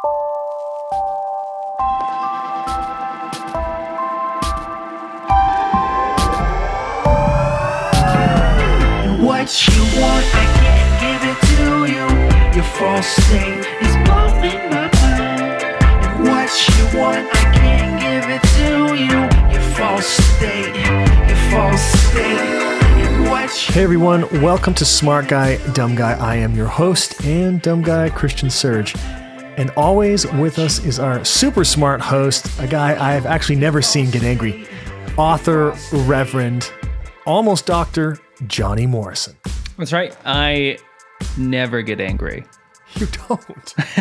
What you want, I can't give it to you. Your false state is blowing my what you want, I can't give it to you. Your false state, your false state. Hey everyone, welcome to Smart Guy, Dumb Guy. I am your host and dumb guy, Christian Surge. And always with us is our super smart host, a guy I've actually never seen get angry, author, Reverend, almost doctor, Johnny Morrison. That's right. I never get angry. You don't.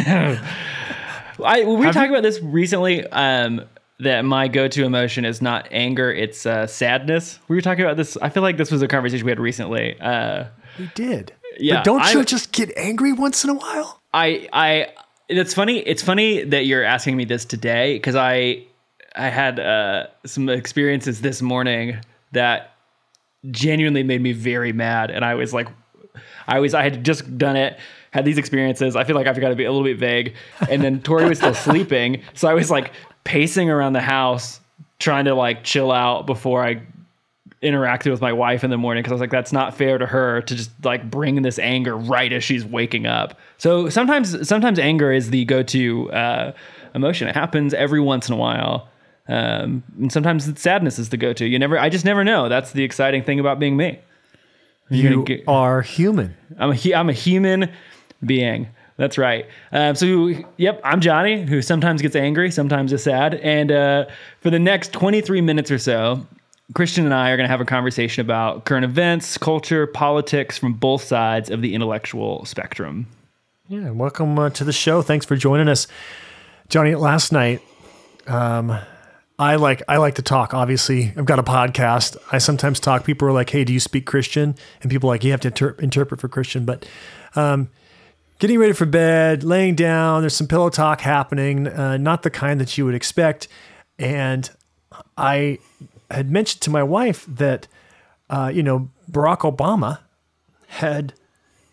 I we were talking about this recently. Um, that my go-to emotion is not anger; it's uh, sadness. We were talking about this. I feel like this was a conversation we had recently. Uh, You did. Yeah, But don't you I'm- just get angry once in a while? I I it's funny. It's funny that you're asking me this today because I I had uh, some experiences this morning that genuinely made me very mad, and I was like, I was I had just done it. Had these experiences. I feel like I've got to be a little bit vague. And then Tori was still sleeping, so I was like pacing around the house, trying to like chill out before I interacted with my wife in the morning because I was like, that's not fair to her to just like bring this anger right as she's waking up. So sometimes, sometimes anger is the go-to uh, emotion. It happens every once in a while, um, and sometimes sadness is the go-to. You never, I just never know. That's the exciting thing about being me. You're You get- are human. I'm a I'm a human being. That's right. Um, so, yep, I'm Johnny, who sometimes gets angry, sometimes is sad. And uh, for the next 23 minutes or so, Christian and I are going to have a conversation about current events, culture, politics from both sides of the intellectual spectrum. Yeah, welcome uh, to the show. Thanks for joining us, Johnny. Last night, um, I like I like to talk. Obviously, I've got a podcast. I sometimes talk. People are like, "Hey, do you speak Christian?" And people are like, "You have to inter- interpret for Christian." But um, getting ready for bed, laying down, there's some pillow talk happening. Uh, not the kind that you would expect. And I had mentioned to my wife that uh, you know Barack Obama had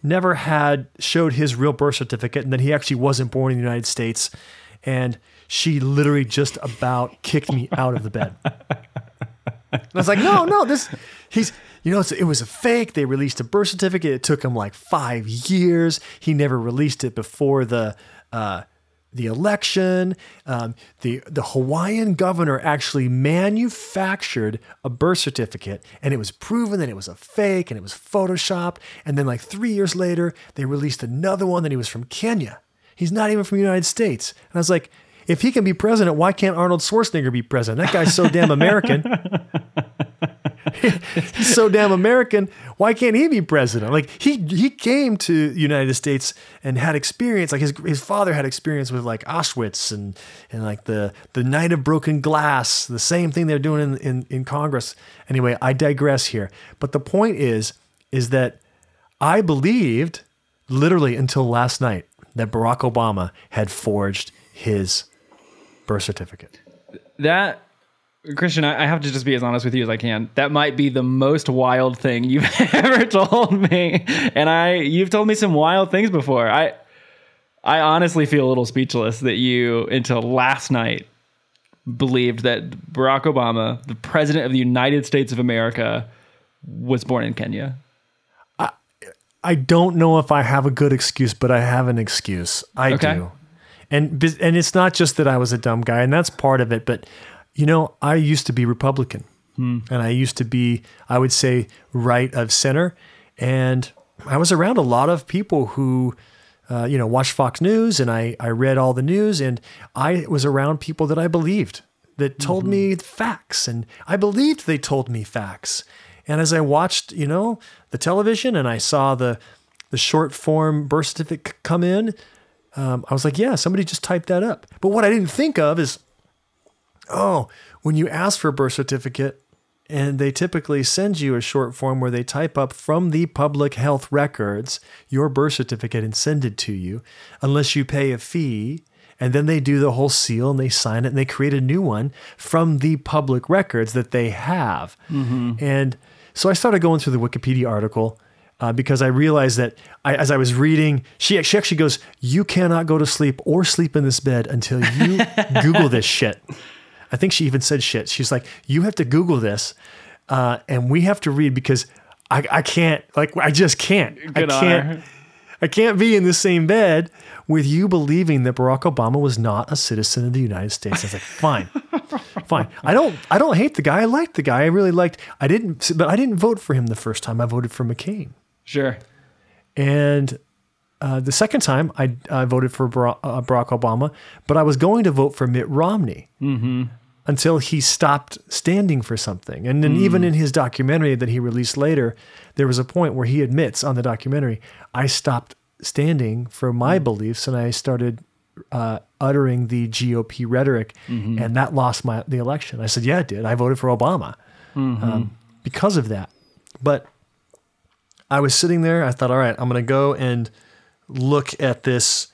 never had showed his real birth certificate and that he actually wasn't born in the United States. And she literally just about kicked me out of the bed. And I was like, no, no, this, he's, you know, it was a fake. They released a birth certificate. It took him like five years. He never released it before the, uh, the election. Um, the the Hawaiian governor actually manufactured a birth certificate, and it was proven that it was a fake and it was photoshopped. And then like three years later, they released another one that he was from Kenya. He's not even from the United States. And I was like, if he can be president, why can't Arnold Schwarzenegger be president? That guy's so damn American. He's so damn American. Why can't he be president? Like he he came to the United States and had experience. Like his his father had experience with like Auschwitz and and like the the night of broken glass. The same thing they're doing in in, in Congress. Anyway, I digress here. But the point is is that I believed literally until last night that Barack Obama had forged his birth certificate. That, Christian, I have to just be as honest with you as I can. That might be the most wild thing you've ever told me. And I, you've told me some wild things before. I, I honestly feel a little speechless that you, until last night, believed that Barack Obama, the president of the United States of America, was born in Kenya. I I don't know if I have a good excuse, but I have an excuse. I Okay. do. And and it's not just that I was a dumb guy, and that's part of it. But you know, I used to be Republican, and I used to be, I would say, right of center, and I was around a lot of people who. Uh, you know, watched Fox News, and I I read all the news, and I was around people that I believed that told me facts, and I believed they told me facts. And as I watched, you know, the television, and I saw the the short form birth certificate come in, um, I was like, yeah, somebody just typed that up. But what I didn't think of is, oh, when you ask for a birth certificate, and they typically send you a short form where they type up from the public health records your birth certificate and send it to you, unless you pay a fee. And then they do the whole seal and they sign it and they create a new one from the public records that they have. And so I started going through the Wikipedia article uh, because I realized that I, as I was reading, she, she actually goes, You cannot go to sleep or sleep in this bed until you Google this shit. I think she even said shit. She's like, You have to Google this uh, and we have to read because I, I can't, like, I just can't. Good I can't. her. I can't be in the same bed with you believing that Barack Obama was not a citizen of the United States. I was like, fine, fine. I don't, I don't hate the guy. I liked the guy. I really liked. I didn't, but I didn't vote for him the first time. I voted for McCain, Sure. and uh, the second time I, I voted for Barack, uh, Barack Obama. But I was going to vote for Mitt Romney until he stopped standing for something. And then even in his documentary that he released later, there was a point where he admits on the documentary, I stopped standing for my beliefs and I started uh, uttering the GOP rhetoric, and that lost my the election. I said, "Yeah, it did. I voted for Obama um, because of that." But I was sitting there. I thought, "All right, I'm going to go and look at this,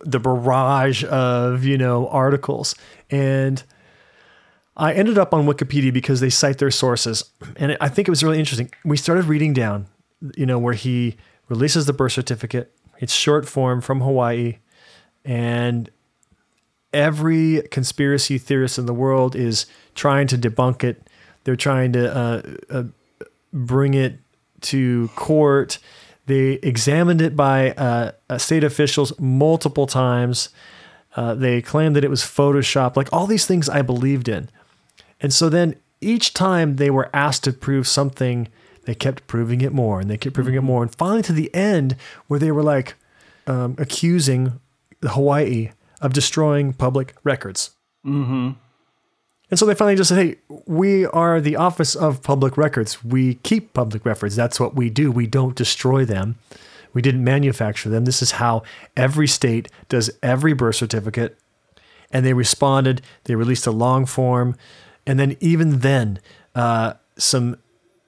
the barrage of you know articles," and I ended up on Wikipedia because they cite their sources, and I think it was really interesting. We started reading down, you know, where he releases the birth certificate. It's short form from Hawaii, and every conspiracy theorist in the world is trying to debunk it. They're trying to uh, uh, bring it to court. They examined it by uh, uh, state officials multiple times. Uh, they claimed that it was Photoshop, like all these things I believed in. And so then each time they were asked to prove something, they kept proving it more and they kept proving it more. And finally, to the end, where they were like um, accusing Hawaii of destroying public records. Mm-hmm. And so they finally just said, hey, we are the Office of Public Records. We keep public records. That's what we do. We don't destroy them. We didn't manufacture them. This is how every state does every birth certificate. And they responded. They released a long form. And then, even then, uh, some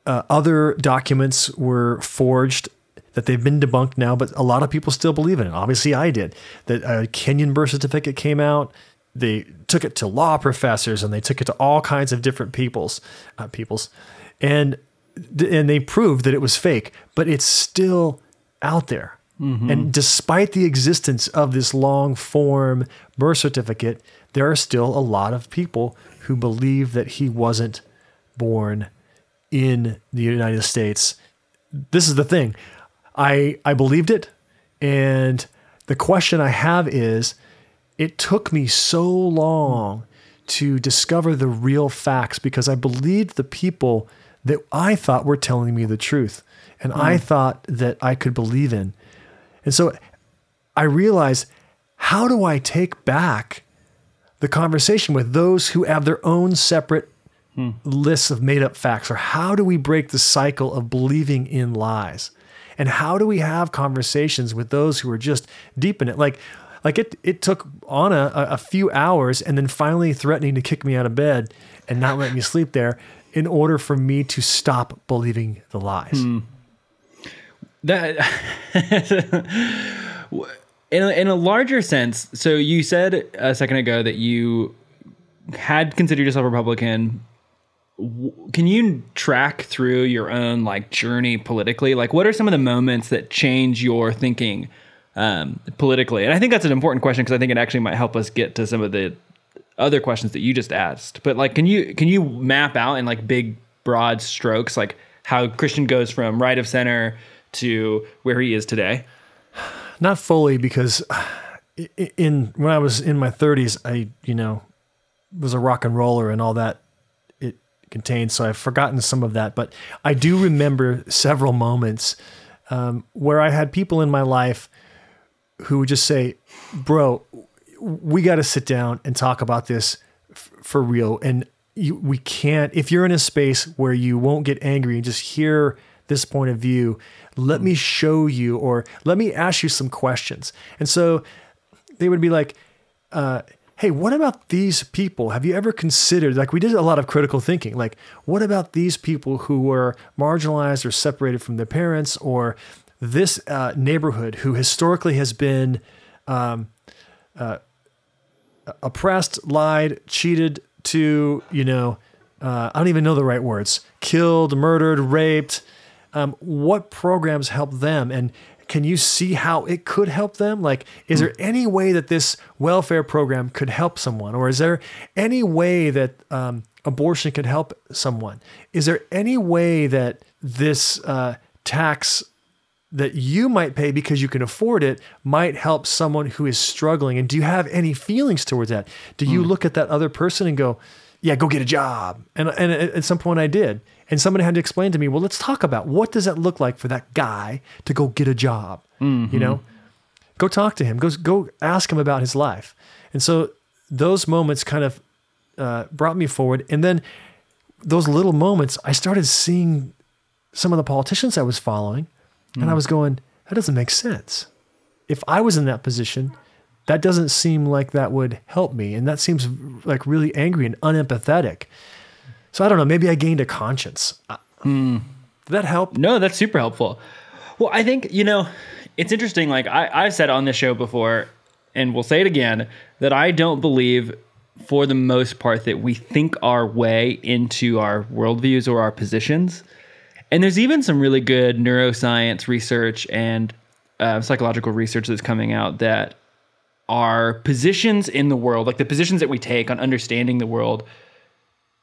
uh, other documents were forged that they've been debunked now, but a lot of people still believe in it. Obviously, I did. That a Kenyan birth certificate came out. They took it to law professors and they took it to all kinds of different peoples, uh, peoples, and and they proved that it was fake. But it's still out there. And despite the existence of this long form birth certificate, there are still a lot of people who believe that he wasn't born in the United States. This is the thing. I I believed it and the question I have is it took me so long to discover the real facts because I believed the people that I thought were telling me the truth and I hmm. thought that I could believe in. And so I realized how do I take back the conversation with those who have their own separate hmm. lists of made up facts? Or how do we break the cycle of believing in lies? And how do we have conversations with those who are just deep in it? Like, like it, it took Anna a, a few hours and then finally threatening to kick me out of bed and not let me sleep there in order for me to stop believing the lies. Hmm. That in a, in a larger sense. So you said a second ago that you had considered yourself Republican. Can you track through your own like journey politically? Like, what are some of the moments that change your thinking um, politically? And I think that's an important question because I think it actually might help us get to some of the other questions that you just asked. But like, can you can you map out in like big broad strokes like how Christian goes from right of center to where he is today? Not fully because in when I was in my 30s, I you know was a rock and roller and all that it contained. So I've forgotten some of that, but I do remember several moments um, where I had people in my life who would just say, "Bro, we got to sit down and talk about this f- for real." And you, we can't. If you're in a space where you won't get angry and just hear this point of view, let me show you, or let me ask you some questions. And so they would be like, uh, hey, what about these people? Have you ever considered, like, we did a lot of critical thinking. Like, what about these people who were marginalized or separated from their parents, or this uh, neighborhood who historically has been um, uh, oppressed, lied, cheated to, you know, uh, I don't even know the right words, killed, murdered, raped, um, what programs help them? And can you see how it could help them? Like is there any way that this welfare program could help someone? Or is there any way that um, abortion could help someone? Is there any way that this uh, tax that you might pay because you can afford it might help someone who is struggling? And do you have any feelings towards that? Do you look at that other person and go yeah go get a job. And, and at at some point i did and somebody had to explain to me well let's talk about what does that look like for that guy to go get a job you know go talk to him go, go ask him about his life and so those moments kind of uh, brought me forward and then those little moments i started seeing some of the politicians i was following and I was going, that doesn't make sense. If I was in that position, that doesn't seem like that would help me. And that seems like really angry and unempathetic. So I don't know, maybe I gained a conscience. Uh, Did that help? No, that's super helpful. Well, I think, you know, it's interesting. Like I, I've said on this show before, and we'll say it again, that I don't believe for the most part that we think our way into our worldviews or our positions. And there's even some really good neuroscience research and uh, psychological research that's coming out that our positions in the world, like the positions that we take on understanding the world,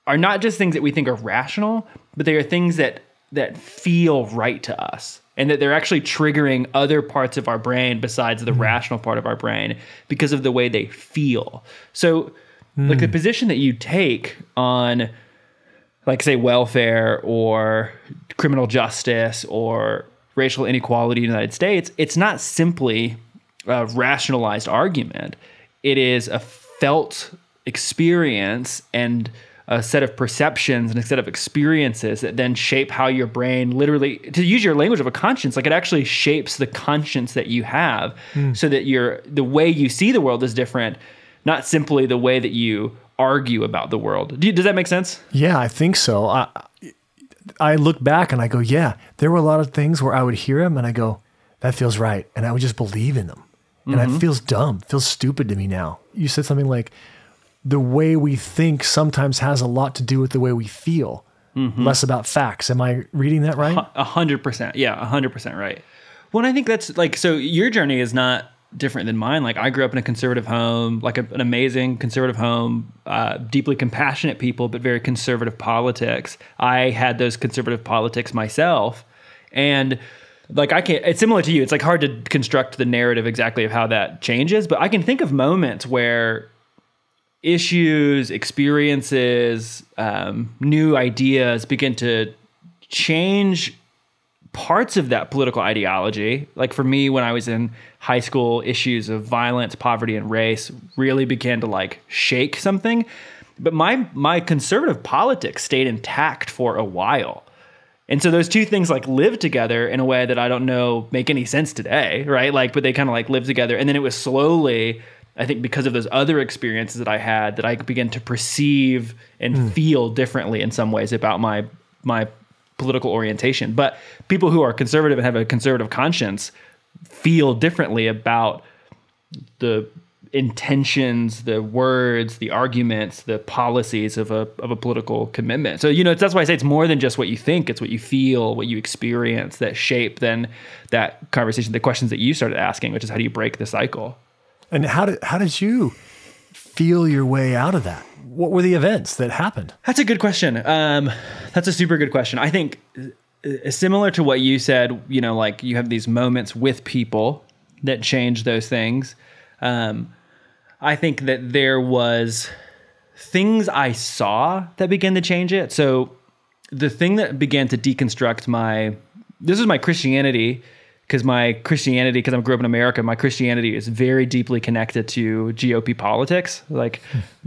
are not just things that we think are rational, but they are things that that feel right to us and that they're actually triggering other parts of our brain besides the hmm. rational part of our brain because of the way they feel. So like the hmm. position that you take on like say welfare or criminal justice or racial inequality in the United States, it's not simply a rationalized argument. It is a felt experience and a set of perceptions and a set of experiences that then shape how your brain literally to use your language of a conscience like it actually shapes the conscience that you have hmm. so that your the way you see the world is different not simply the way that you argue about the world Do you, does that make sense Yeah, I think so. I, I look back and I go, yeah, there were a lot of things where I would hear him and I go, that feels right. And I would just believe in them. And it mm-hmm. feels dumb, feels stupid to me now. You said something like, the way we think sometimes has a lot to do with the way we feel, less about facts. Am I reading that right? A hundred percent. Yeah, a hundred percent right. Well, I think that's like so. Your journey is not different than mine. Like I grew up in a conservative home, like a, an amazing conservative home, uh, deeply compassionate people, but very conservative politics. I had those conservative politics myself, and like I can't. It's similar to you. It's like hard to construct the narrative exactly of how that changes, but I can think of moments where issues, experiences, um, new ideas begin to change parts of that political ideology. Like for me, when I was in high school, issues of violence, poverty, and race really began to like shake something. But my my conservative politics stayed intact for a while. And so those two things like live together in a way that I don't know make any sense today, right? Like, but they kind of like live together. And then it was slowly, I think, because of those other experiences that I had, that I began to perceive and hmm. feel differently in some ways about my my political orientation. But people who are conservative and have a conservative conscience feel differently about the intentions, the words, the arguments, the policies of a of a political commitment. So you know that's why I say it's more than just what you think; it's what you feel, what you experience that shape then that conversation, the questions that you started asking, which is how do you break the cycle? And how did how did you feel your way out of that? What were the events that happened? That's a good question. Um, that's a super good question. I think uh, similar to what you said, you know, like you have these moments with people that change those things. Um, I think that there was things I saw that began to change it. So the thing that began to deconstruct my this is my Christianity because my Christianity because I grew up in America, my Christianity is very deeply connected to GOP politics, like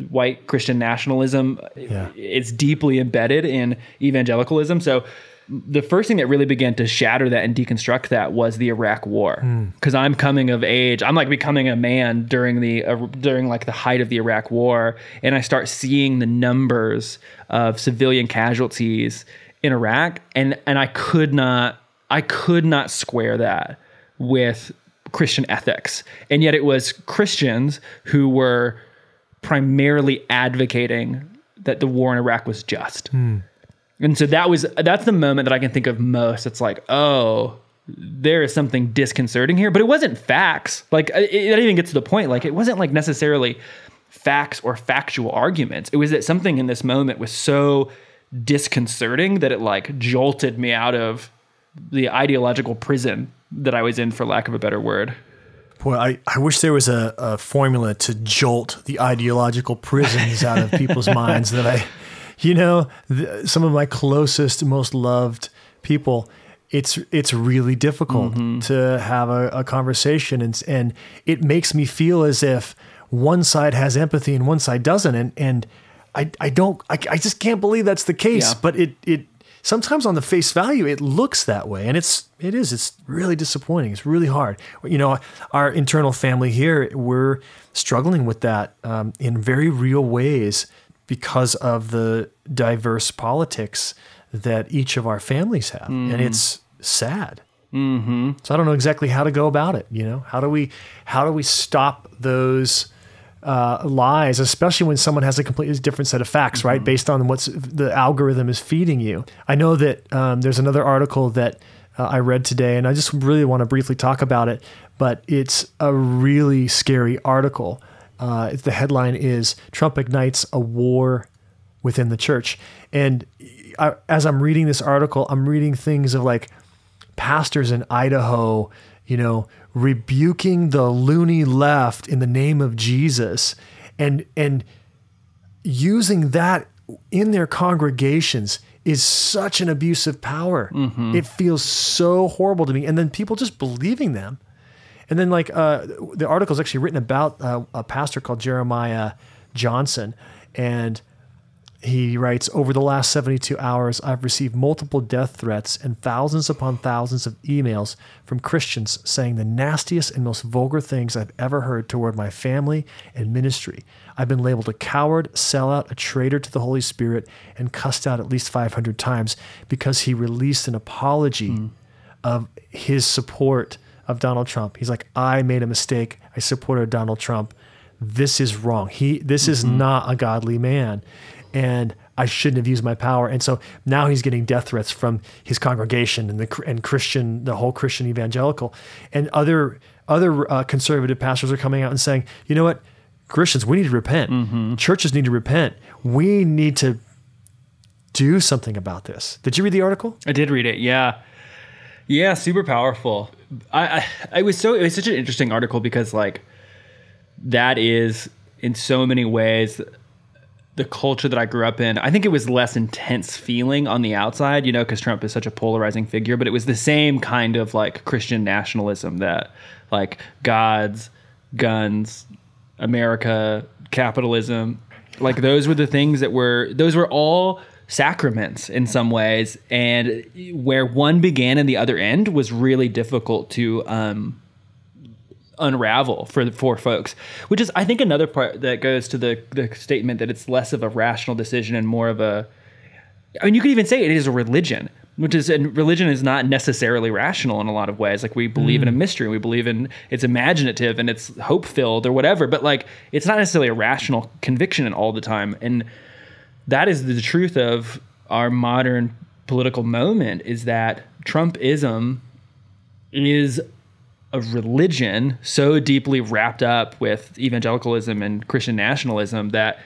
white Christian nationalism. Yeah. It's deeply embedded in evangelicalism. So the first thing that really began to shatter that and deconstruct that was the Iraq War. Because I'm coming of age, I'm like becoming a man during the uh, during like the height of the Iraq War, and I start seeing the numbers of civilian casualties in Iraq, and and I could not I could not square that with Christian ethics, and yet it was Christians who were primarily advocating that the war in Iraq was just. Hmm. And so that was that's the moment that I can think of most. It's like, oh, there is something disconcerting here, but it wasn't facts. Like it, it even get to the point. Like it wasn't like necessarily facts or factual arguments. It was that something in this moment was so disconcerting that it like jolted me out of the ideological prison that I was in, for lack of a better word. Boy, I, I wish there was a, a formula to jolt the ideological prisons out of people's minds that I, you know, the, some of my closest, most loved people, it's it's really difficult mm-hmm. to have a, a conversation and and it makes me feel as if one side has empathy and one side doesn't and and I I don't I, I just can't believe that's the case Yeah. but it it sometimes on the face value it looks that way and it's it is it's really disappointing. It's really hard. You know our internal family here we're struggling with that um, in very real ways because of the diverse politics that each of our families have and it's sad. Mm-hmm. so i don't know exactly how to go about it you know? How do we how do we stop those uh, lies, especially when someone has a completely different set of facts, right? Based on what's the algorithm is feeding you. I know that um, there's another article that uh, I read today, and I just really want to briefly talk about it. But it's a really scary article. Uh, the headline is Trump ignites a war within the church. And I, as I'm reading this article, I'm reading things of like pastors in Idaho, you know, rebuking the loony left in the name of Jesus and and using that in their congregations is such an abuse of power. It feels so horrible to me. And then people just believing them. And then, like, uh, the article is actually written about uh, a pastor called Jeremiah Johnson. And he writes Over the last 72 hours, I've received multiple death threats and thousands upon thousands of emails from Christians saying the nastiest and most vulgar things I've ever heard toward my family and ministry. I've been labeled a coward, sellout, a traitor to the Holy Spirit, and cussed out at least 500 times because he released an apology hmm. of his support of Donald Trump. He's like, I made a mistake. I supported Donald Trump. This is wrong. He this is mm-hmm. not a godly man. And I shouldn't have used my power. And so now he's getting death threats from his congregation and the and Christian, the whole Christian evangelical, and other other uh, conservative pastors are coming out and saying, you know what, Christians, we need to repent. Churches need to repent. We need to do something about this. Did you read the article? I did read it. Yeah. Yeah, super powerful. I, I I was so it was such an interesting article because like that is in so many ways the culture that I grew up in. I think it was less intense feeling on the outside, you know, because Trump is such a polarizing figure, but it was the same kind of like Christian nationalism that like gods, guns, America, capitalism, like those were the things that were those were all sacraments in some ways and where one began and the other end was really difficult to um unravel for for folks which is i think another part that goes to the the statement that it's less of a rational decision and more of a i mean you could even say it is a religion which is and religion is not necessarily rational in a lot of ways. Like we believe in a mm. mystery we believe in it's imaginative and it's hope filled or whatever but like it's not necessarily a rational conviction all the time. And that is the truth of our modern political moment is that trumpism is a religion so deeply wrapped up with evangelicalism and Christian nationalism that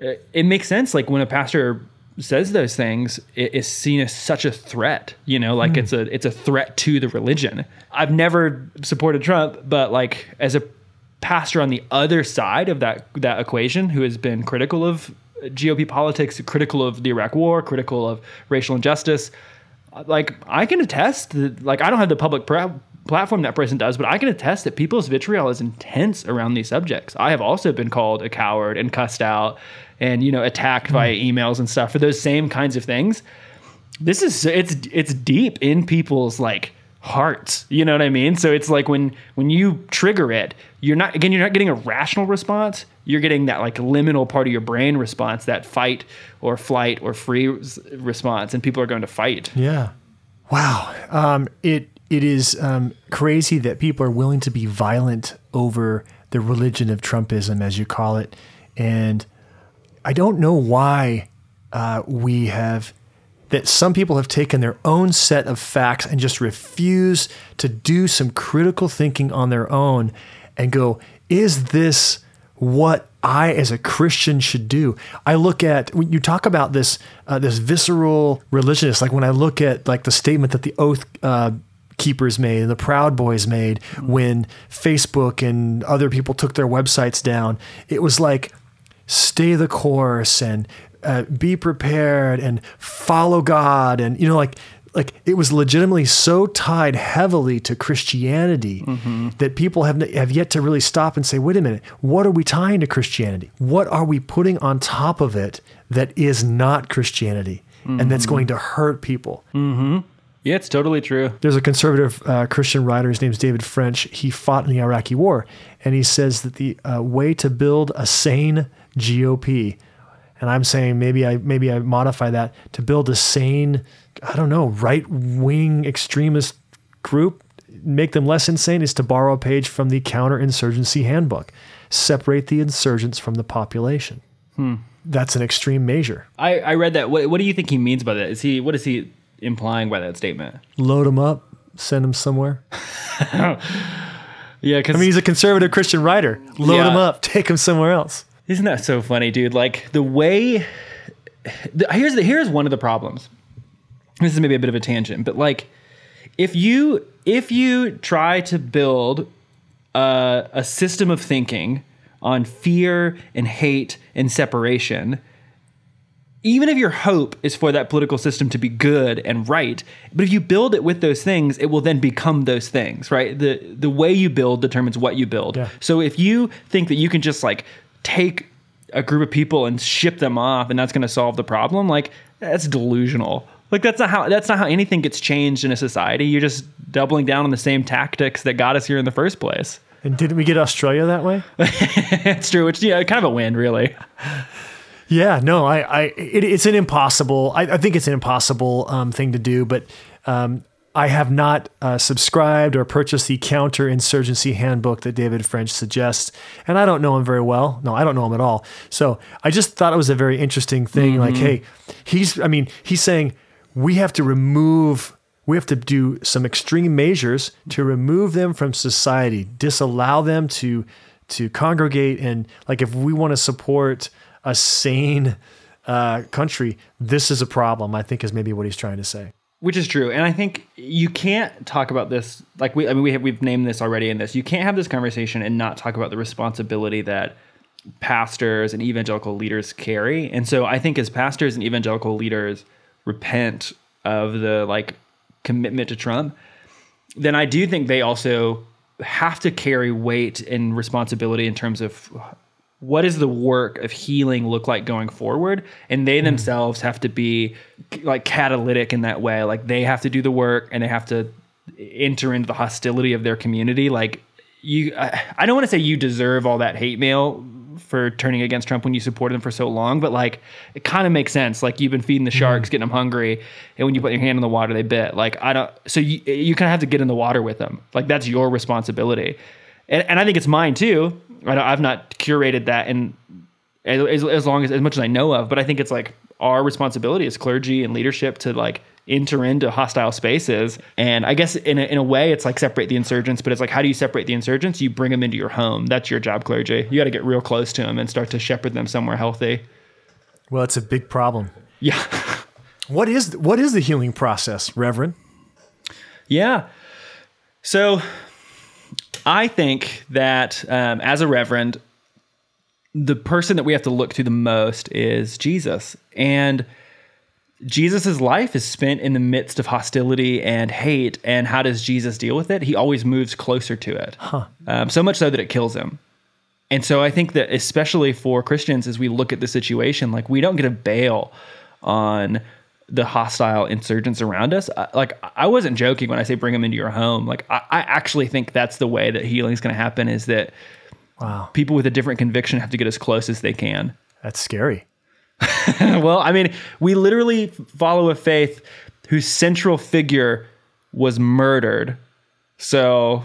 it, it makes sense. Like when a pastor says those things, it is seen as such a threat. You know, like hmm. it's a it's a threat to the religion. I've never supported Trump, but like as a pastor on the other side of that that equation, who has been critical of GOP politics, critical of the Iraq War, critical of racial injustice, like I can attest that like I don't have the public pra- platform that person does, but I can attest that people's vitriol is intense around these subjects. I have also been called a coward and cussed out and you know attacked via emails and stuff for those same kinds of things. This is it's it's deep in people's like hearts. You know what I mean? So it's like when when you trigger it, you're not again you're not getting a rational response. You're getting that like liminal part of your brain response, that fight or flight or freeze response, and people are going to fight. Yeah. Wow. Um, it it is um, crazy that people are willing to be violent over the religion of Trumpism, as you call it, and I don't know why uh, we have that some people have taken their own set of facts and just refuse to do some critical thinking on their own and go, is this what I, as a Christian, should do? I look at when you talk about this uh, this visceral religionist, like when I look at like the statement that the oath. Uh, keepers made and the proud boys made mm. when facebook and other people took their websites down. It was like stay the course and uh, be prepared and follow God and you know like like it was legitimately so tied heavily to Christianity mm-hmm. that people have have yet to really stop and say wait a minute what are we tying to Christianity? What are we putting on top of it that is not Christianity and that's mm-hmm. going to hurt people mm-hmm. Yeah, it's totally true. there's a conservative uh, Christian writer. His name's David French. He fought in the Iraqi War, and he says that the uh, way to build a sane GOP, and I'm saying maybe I maybe I modify that to build a sane, I don't know, right wing extremist group, make them less insane, is to borrow a page from the Counterinsurgency Handbook, separate the insurgents from the population. That's an extreme measure. I, I read that. What, what do you think he means by that? Is he what is he implying by that statement? Load them up, send them somewhere. Yeah, because I mean, he's a conservative Christian writer. Load Yeah. him up, take him somewhere else. Isn't that so funny, dude? Like the way the, here's the here's one of the problems. This is maybe a bit of a tangent, but like if you if you try to build a, a system of thinking on fear and hate and separation, even if your hope is for that political system to be good and right, but if you build it with those things, it will then become those things, right? The the way you build determines what you build. Yeah. So if you think that you can just like take a group of people and ship them off and that's going to solve the problem, like that's delusional. Like that's not how that's not how anything gets changed in a society. You're just doubling down on the same tactics that got us here in the first place. And didn't we get Australia that way? it's true, which yeah, kind of a win, really. yeah, no, I, I, it, it's an impossible. I, I think it's an impossible um, thing to do. But um, I have not uh, subscribed or purchased the counterinsurgency handbook that David French suggests, and I don't know him very well. No, I don't know him at all. So I just thought it was a very interesting thing. Like, hey, he's. I mean, he's saying we have to remove. We have to do some extreme measures to remove them from society, disallow them to to congregate, and like if we want to support a sane uh, country, this is a problem. I think is maybe what he's trying to say. Which is true, and I think you can't talk about this like we. I mean, we have we've named this already in this. You can't have this conversation and not talk about the responsibility that pastors and evangelical leaders carry. And so, I think as pastors and evangelical leaders repent of the like commitment to Trump, then I do think they also have to carry weight and responsibility in terms of what does the work of healing look like going forward? And they mm-hmm. themselves have to be like catalytic in that way. Like they have to do the work and they have to enter into the hostility of their community. Like you i, I don't want to say you deserve all that hate mail for turning against trump when you supported him for so long but like it kind of makes sense. Like you've been feeding the mm-hmm. sharks getting them hungry and when you put your hand in the water they bit. Like i don't so you, you kind of have to get in the water with them. Like that's your responsibility and, and I think it's mine too. I don't- I've not curated that and as, as long as as much as I know of, but I think it's like our responsibility as clergy and leadership to like enter into hostile spaces. And I guess in a, in a way, it's like separate the insurgents, but it's like how do you separate the insurgents? You bring them into your home. That's your job, clergy. You got to get real close to them and start to shepherd them somewhere healthy. Well, it's a big problem. Yeah. What is what is the healing process, Reverend? Yeah. So I think that um, as a reverend, the person that we have to look to the most is Jesus. And Jesus' life is spent in the midst of hostility and hate. And how does Jesus deal with it? He always moves closer to it. Um, so much so that it kills him. And so I think that especially for Christians, as we look at the situation, like we don't get a bail on the hostile insurgents around us. I, like I wasn't joking when I say bring them into your home. Like I, I actually think that's the way that healing is going to happen. Is that Wow, people with a different conviction have to get as close as they can. that's scary. well, I mean, we literally follow a faith whose central figure was murdered. So,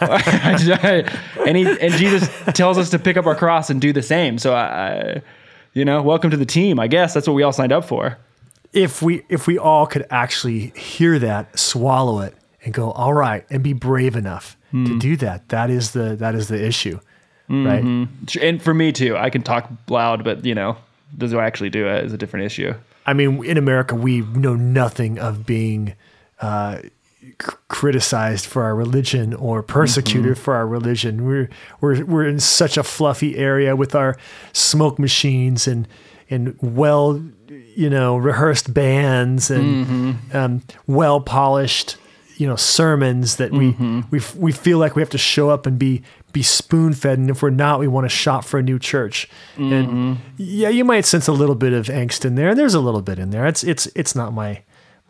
and he and Jesus tells us to pick up our cross and do the same. So, I, I, you know, welcome to the team. I guess that's what we all signed up for. If we if we all could actually hear that, swallow it, and go, all right, and be brave enough to hmm. do that, that is the that is the issue, right? Mm-hmm. And for me too, I can talk loud, but you know, does I actually do it is a different issue. I mean, in America, we know nothing of being uh, c- criticized for our religion or persecuted mm-hmm. for our religion. We're we're we're in such a fluffy area with our smoke machines and and well, you know, rehearsed bands and um, well polished, you know, sermons that we we f- we feel like we have to show up and be be spoon fed, and if we're not, we want to shop for a new church. And yeah, you might sense a little bit of angst in there, and there's a little bit in there. It's it's it's not my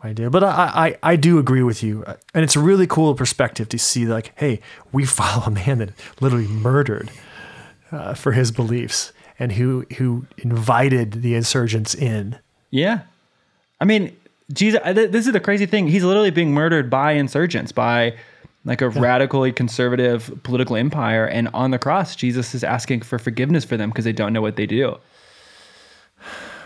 my deal, but I I, I do agree with you, and it's a really cool perspective to see like, hey, we follow a man that literally murdered uh, for his beliefs, and who who invited the insurgents in. Yeah. I mean, Jesus, this is the crazy thing. He's literally being murdered by insurgents, by like a radically conservative political empire. And on the cross, Jesus is asking for forgiveness for them because they don't know what they do.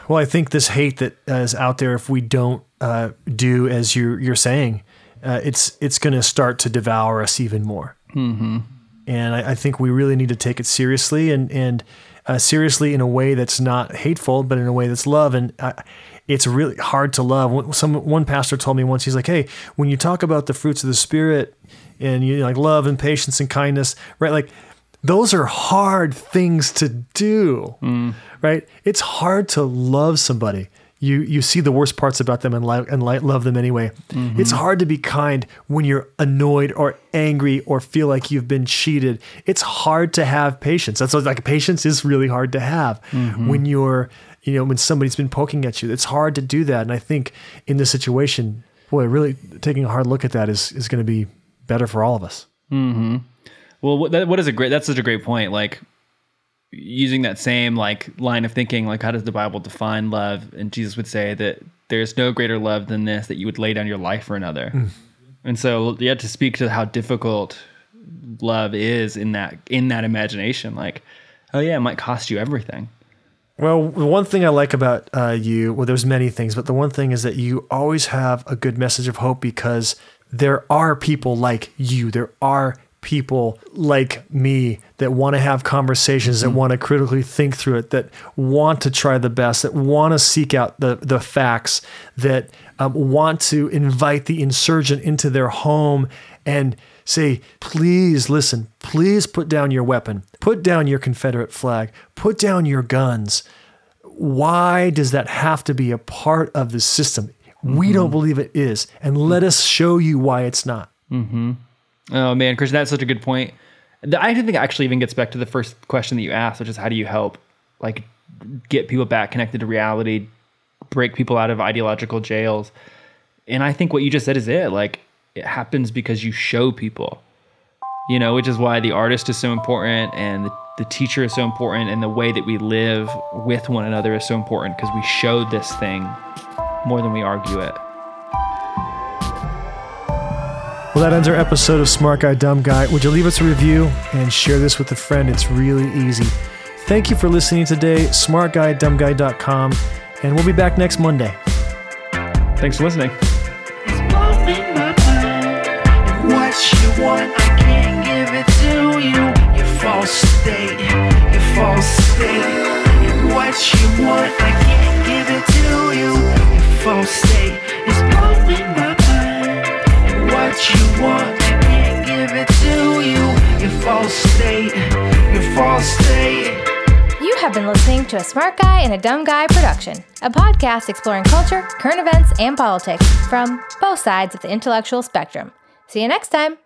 Well, I think this hate that uh, is out there, if we don't uh, do as you're you're saying, uh, it's it's going to start to devour us even more. Mm-hmm. And I, I think we really need to take it seriously and and uh, seriously in a way that's not hateful, but in a way that's love. And uh, it's really hard to love. Some one pastor told me once, he's like, "Hey, when you talk about the fruits of the spirit and you like love and patience and kindness, right? Like." those are hard things to do right it's hard to love somebody you you see the worst parts about them and, li- and li- love them anyway. Mm-hmm. It's hard to be kind when you're annoyed or angry or feel like you've been cheated. It's hard to have patience. That's what, like patience is really hard to have mm-hmm. when you're you know when somebody's been poking at you. It's hard to do that. And i think in this situation boy really taking a hard look at that is is going to be better for all of us. Mm-hmm. Well, what, that, what is a great, that's such a great point. Like using that same like line of thinking, like how does the Bible define love? And Jesus would say that there's no greater love than this, that you would lay down your life for another. And so you have to speak to how difficult love is in that, in that imagination. Like, oh yeah, it might cost you everything. Well, the one thing I like about uh, you, well, there's many things, but the one thing is that you always have a good message of hope because there are people like you. There are people like me that want to have conversations, that mm-hmm. want to critically think through it, that want to try the best, that want to seek out the the facts, that um, want to invite the insurgent into their home and say, please listen, please put down your weapon, put down your Confederate flag, put down your guns. Why does that have to be a part of the system? We don't mm-hmm. believe it is. And let mm-hmm. us show you why it's not. Oh man, Christian, that's such a good point. I think it actually even gets back to the first question that you asked, which is how do you help like get people back connected to reality, break people out of ideological jails. And I think what you just said is it. Like it happens because you show people. You know, which is why the artist is so important and the, the teacher is so important and the way that we live with one another is so important because we show this thing more than we argue it. Well, that ends our episode of Smart Guy, Dumb Guy. Would you leave us a review and share this with a friend? It's really easy. Thank you for listening today. SmartGuyDumbGuy.com. And we'll be back next Monday. Thanks for listening. It's blowing my mind. And what you want, I can't give it to you. Your false state, your false state. And what you want, I can't give it to you. Your false state is blowing my mind. And what you want, can't give it to you. Your false state, your false state. You have been listening to a Smart Guy and a Dumb Guy production, a podcast exploring culture, current events, and politics from both sides of the intellectual spectrum. See you next time.